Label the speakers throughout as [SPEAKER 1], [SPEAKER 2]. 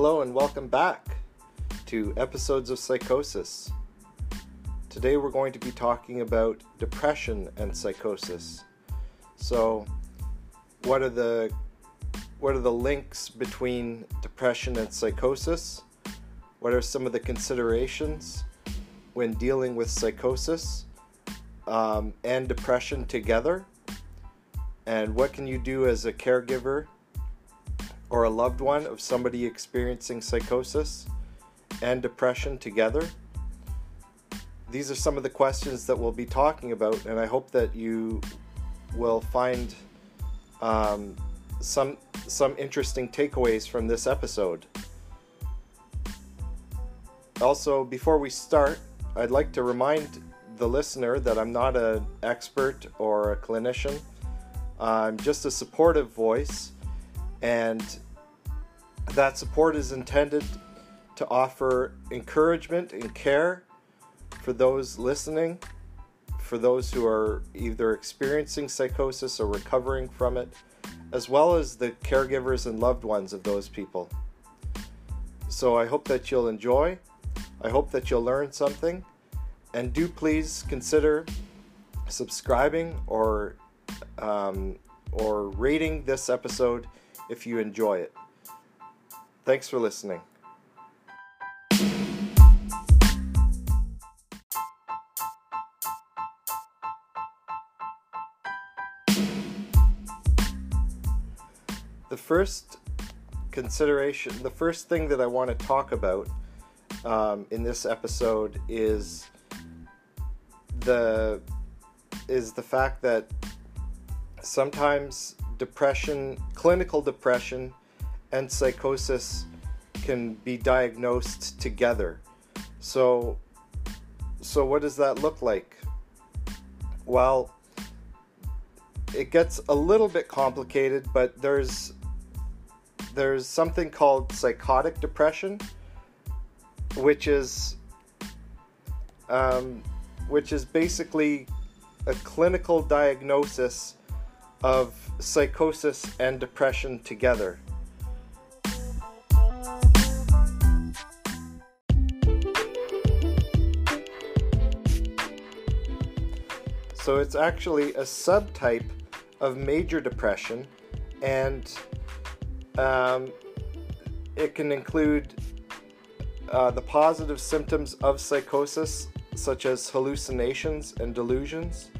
[SPEAKER 1] Hello and welcome back to episodes of Psychosis. Today we're going to be talking about depression and psychosis. So, what are the what are the links between depression and psychosis? What are some of the considerations when dealing with psychosis um, and depression together? And what can you do as a caregiver or a loved one of somebody experiencing psychosis and depression together? These are some of the questions that we'll be talking about, and I hope that you will find um, some some interesting takeaways from this episode. Also, before we start, I'd like to remind the listener that I'm not an expert or a clinician. I'm just a supportive voice and that support is intended to offer encouragement and care for those listening, for those who are either experiencing psychosis or recovering from it, as well as the caregivers and loved ones of those people. So I hope that you'll enjoy. I hope that you'll learn something. And do please consider subscribing or um, or rating this episode if you enjoy it. Thanks for listening. The first consideration, the first thing that I want to talk about um, in this episode is the is the fact that sometimes depression, clinical depression, and psychosis can be diagnosed together. So, so what does that look like? Well, it gets a little bit complicated, but there's there's something called psychotic depression, which is um, which is basically a clinical diagnosis of psychosis and depression together. So it's actually a subtype of major depression, and um, it can include uh, the positive symptoms of psychosis, such as hallucinations and delusions,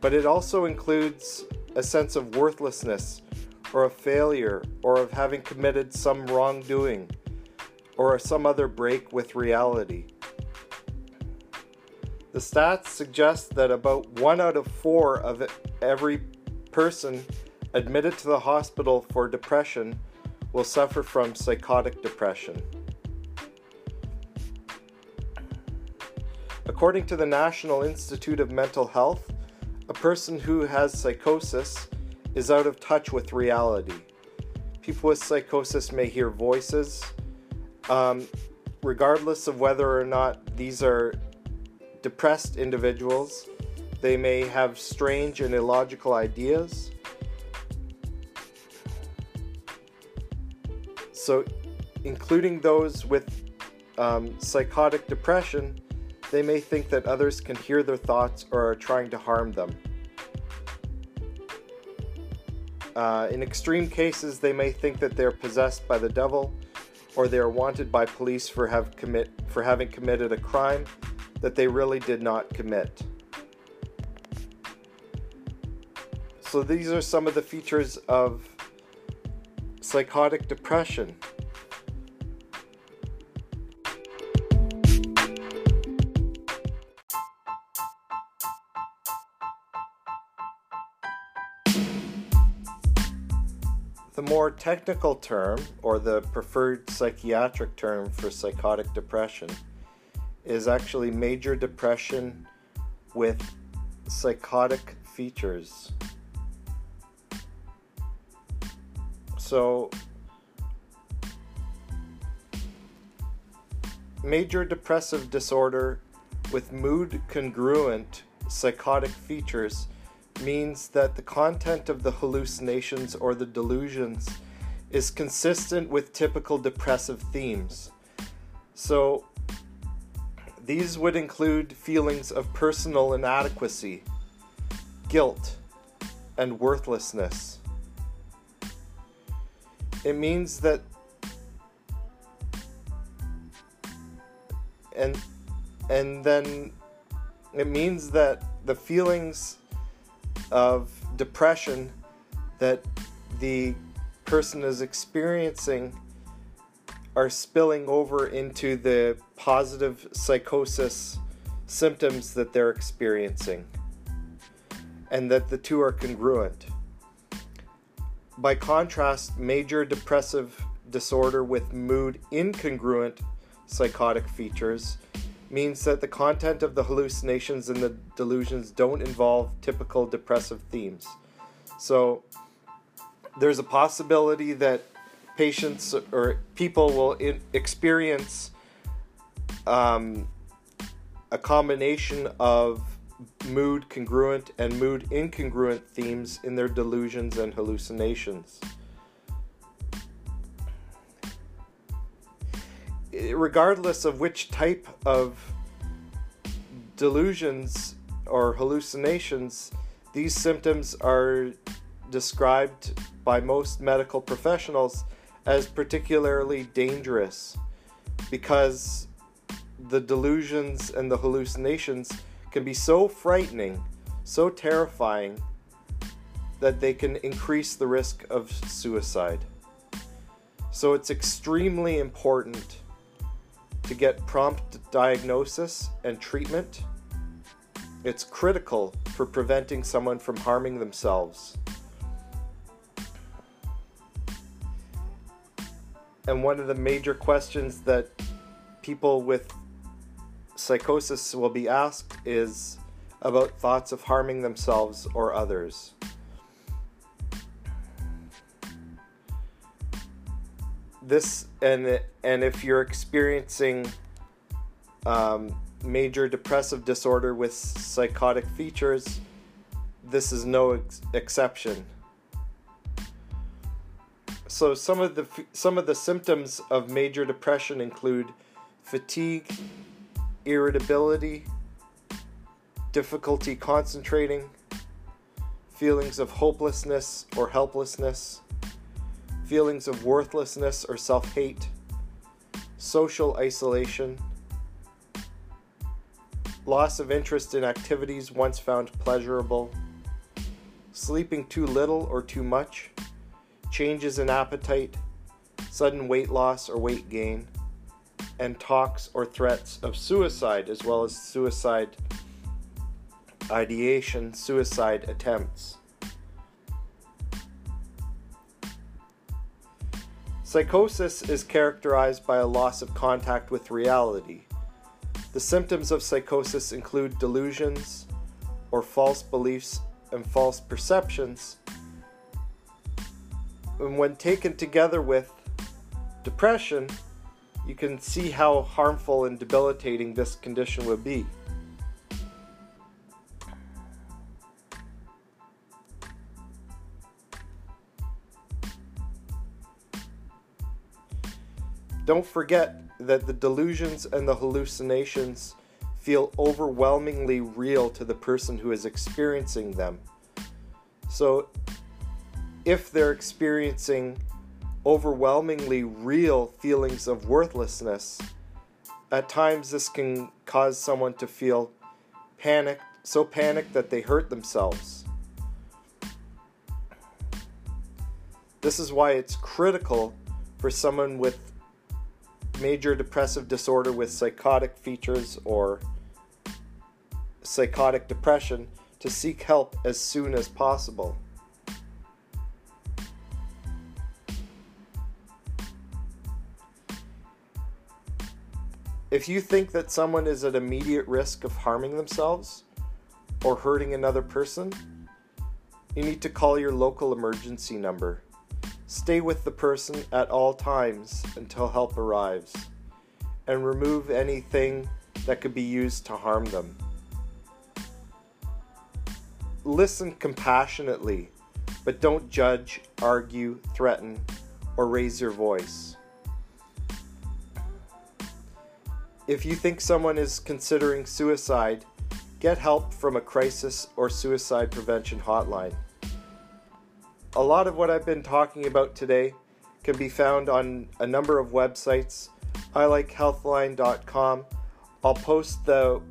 [SPEAKER 1] but it also includes a sense of worthlessness or a failure or of having committed some wrongdoing or some other break with reality. The stats suggest that about one out of four of every person admitted to the hospital for depression will suffer from psychotic depression. According to the National Institute of Mental Health, person who has psychosis is out of touch with reality. People with psychosis may hear voices, um, regardless of whether or not these are depressed individuals. They may have strange and illogical ideas. So, including those with um, psychotic depression, they may think that others can hear their thoughts or are trying to harm them. Uh, in extreme cases, they may think that they're possessed by the devil or they are wanted by police for, have commit, for having committed a crime that they really did not commit. So, these are some of the features of psychotic depression. The more technical term, or the preferred psychiatric term for psychotic depression, is actually major depression with psychotic features. So, major depressive disorder with mood congruent psychotic features means that the content of the hallucinations or the delusions is consistent with typical depressive themes. So, these would include feelings of personal inadequacy, guilt, and worthlessness. It means that and and then it means that the feelings of depression that the person is experiencing are spilling over into the positive psychosis symptoms that they're experiencing, and that the two are congruent. By contrast, major depressive disorder with mood incongruent psychotic features means that the content of the hallucinations and the delusions don't involve typical depressive themes. So there's a possibility that patients or people will experience um, a combination of mood congruent and mood incongruent themes in their delusions and hallucinations. Regardless of which type of delusions or hallucinations, these symptoms are described by most medical professionals as particularly dangerous because the delusions and the hallucinations can be so frightening, so terrifying, that they can increase the risk of suicide. So it's extremely important to get prompt diagnosis and treatment. It's critical for preventing someone from harming themselves. and one of the major questions that people with psychosis will be asked is about thoughts of harming themselves or others. This and and if you're experiencing um, major depressive disorder with psychotic features, this is no ex- exception. So some of the some of the symptoms of major depression include fatigue, irritability, difficulty concentrating, feelings of hopelessness or helplessness, feelings of worthlessness or self-hate, social isolation, loss of interest in activities once found pleasurable, sleeping too little or too much, changes in appetite, sudden weight loss or weight gain, and talks or threats of suicide, as well as suicide ideation, suicide attempts. Psychosis is characterized by a loss of contact with reality. The symptoms of psychosis include delusions or false beliefs and false perceptions and when taken together with depression, you can see how harmful and debilitating this condition would be. Don't forget that the delusions and the hallucinations feel overwhelmingly real to the person who is experiencing them. So if they're experiencing overwhelmingly real feelings of worthlessness, at times this can cause someone to feel panicked, so panicked that they hurt themselves. This is why it's critical for someone with major depressive disorder with psychotic features or psychotic depression to seek help as soon as possible. If you think that someone is at immediate risk of harming themselves or hurting another person, you need to call your local emergency number. Stay with the person at all times until help arrives, and remove anything that could be used to harm them. Listen compassionately, but don't judge, argue, threaten, or raise your voice. If you think someone is considering suicide, get help from a crisis or suicide prevention hotline. A lot of what I've been talking about today can be found on a number of websites. I like healthline.com. I'll post the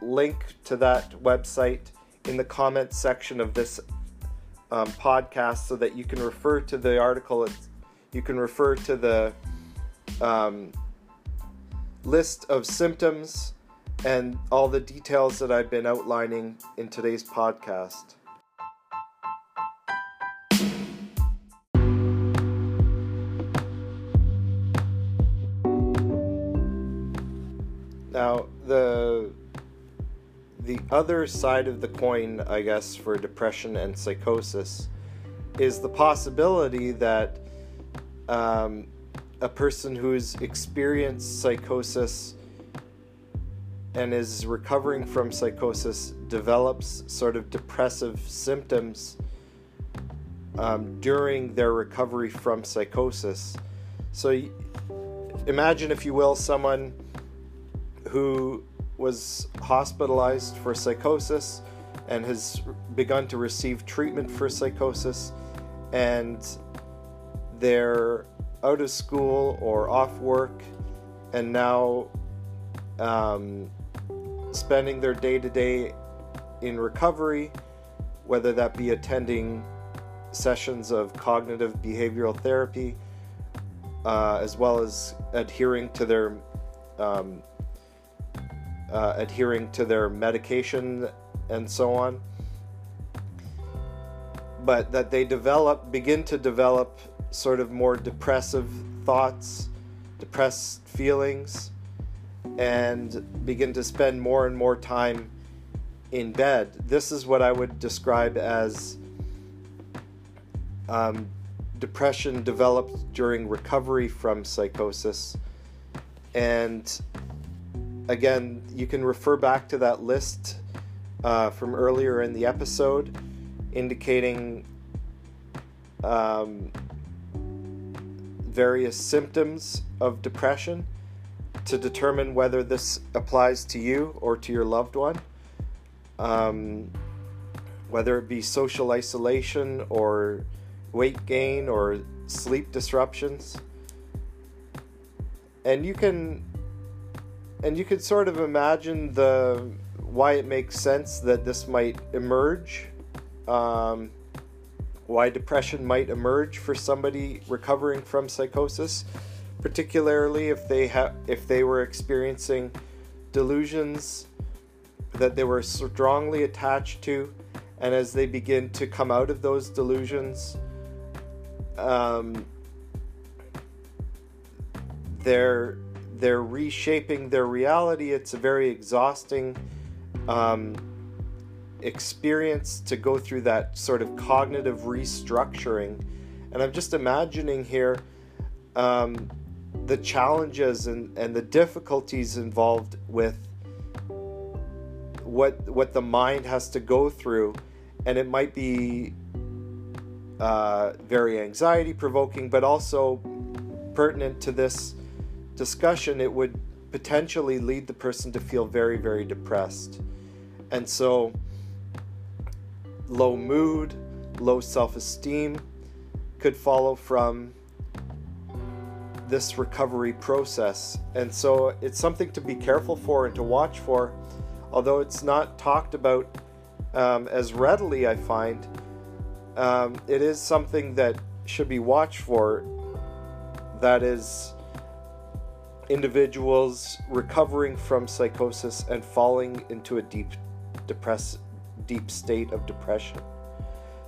[SPEAKER 1] link to that website in the comments section of this um, podcast so that you can refer to the article. You can refer to the um, list of symptoms and all the details that I've been outlining in today's podcast. Now, the the other side of the coin, I guess, for depression and psychosis is the possibility that um, a person who's experienced psychosis and is recovering from psychosis develops sort of depressive symptoms um, during their recovery from psychosis. So imagine, if you will, someone who was hospitalized for psychosis and has begun to receive treatment for psychosis, and they're out of school or off work and now um, spending their day to day in recovery, whether that be attending sessions of cognitive behavioral therapy, uh, as well as adhering to their um, uh, adhering to their medication and so on. But that they develop, begin to develop sort of more depressive thoughts, depressed feelings, and begin to spend more and more time in bed. This is what I would describe as um, depression developed during recovery from psychosis. And again, you can refer back to that list uh, from earlier in the episode indicating um, various symptoms of depression to determine whether this applies to you or to your loved one. Um, whether it be social isolation or weight gain or sleep disruptions. And you can and you could sort of imagine the why it makes sense that this might emerge um, why depression might emerge for somebody recovering from psychosis, particularly if they have if they were experiencing delusions that they were strongly attached to, and as they begin to come out of those delusions, um, they're they're reshaping their reality. It's a very exhausting. Um, experience to go through that sort of cognitive restructuring. And I'm just imagining here um, the challenges and, and the difficulties involved with what what the mind has to go through, and it might be uh, very anxiety provoking, but also pertinent to this discussion. It would potentially lead the person to feel very very depressed, and so low mood, low self esteem could follow from this recovery process. And so it's something to be careful for and to watch for, although it's not talked about um, as readily, I find. Um, it is something that should be watched for. That is, individuals recovering from psychosis and falling into a deep depress deep state of depression.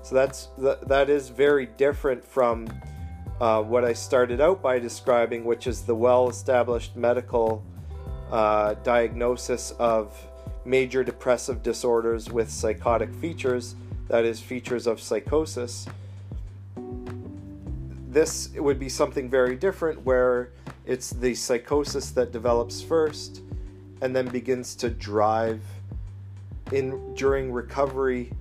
[SPEAKER 1] So that's that is very different from uh, what I started out by describing, which is the well-established medical uh, diagnosis of major depressive disorders with psychotic features, that is, features of psychosis. This would be something very different where it's the psychosis that develops first and then begins to drive in during recovery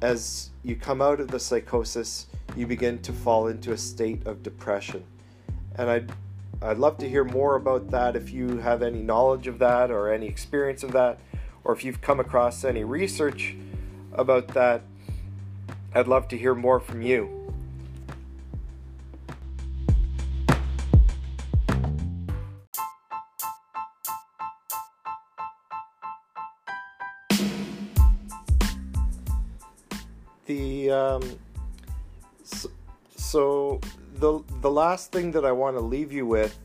[SPEAKER 1] as you come out of the psychosis you begin to fall into a state of depression. And I'd, I'd love to hear more about that if you have any knowledge of that or any experience of that, or if you've come across any research about that. I'd love to hear more from you. The um, so, so the the last thing that I want to leave you with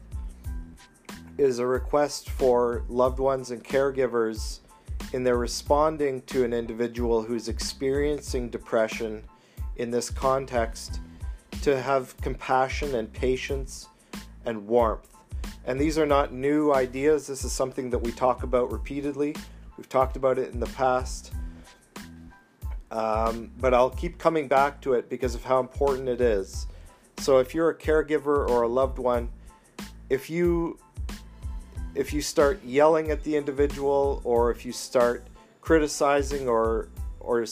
[SPEAKER 1] is a request for loved ones and caregivers in their responding to an individual who's experiencing depression in this context to have compassion and patience and warmth. And these are not new ideas. This is something that we talk about repeatedly. We've talked about it in the past. Um, but I'll keep coming back to it because of how important it is. So if you're a caregiver or a loved one, if you if you start yelling at the individual or if you start criticizing or or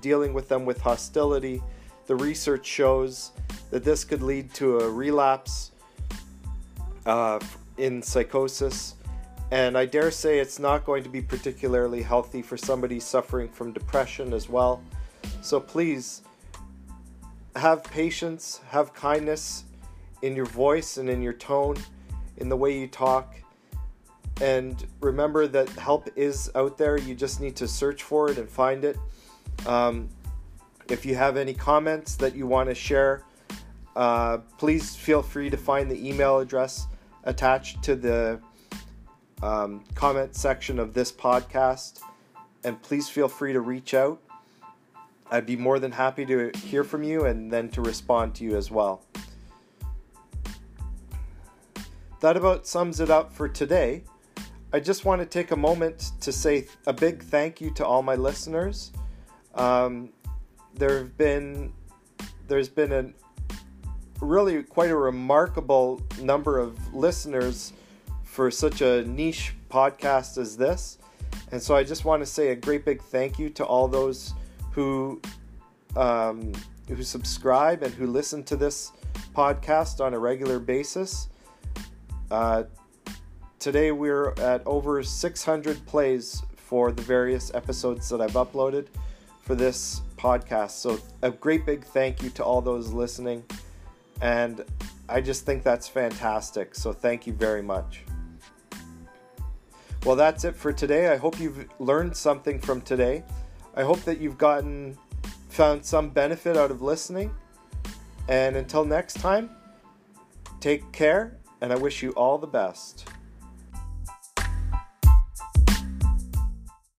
[SPEAKER 1] dealing with them with hostility, the research shows that this could lead to a relapse uh, in psychosis. And I dare say it's not going to be particularly healthy for somebody suffering from depression as well. So please have patience, have kindness in your voice and in your tone, in the way you talk. And remember that help is out there. You just need to search for it and find it. Um, if you have any comments that you want to share, uh, please feel free to find the email address attached to the um, comment section of this podcast. And please feel free to reach out. I'd be more than happy to hear from you and then to respond to you as well. That about sums it up for today. I just want to take a moment to say a big thank you to all my listeners. Um, there have been there's been a really quite a remarkable number of listeners for such a niche podcast as this. And so I just want to say a great big thank you to all those who um, who subscribe and who listen to this podcast on a regular basis. Uh, today we're at over 600 plays for the various episodes that I've uploaded for this podcast. So a great big thank you to all those listening. And I just think that's fantastic. So thank you very much. Well, that's it for today. I hope you've learned something from today. I hope that you've gotten found some benefit out of listening. And until next time, take care, and I wish you all the best.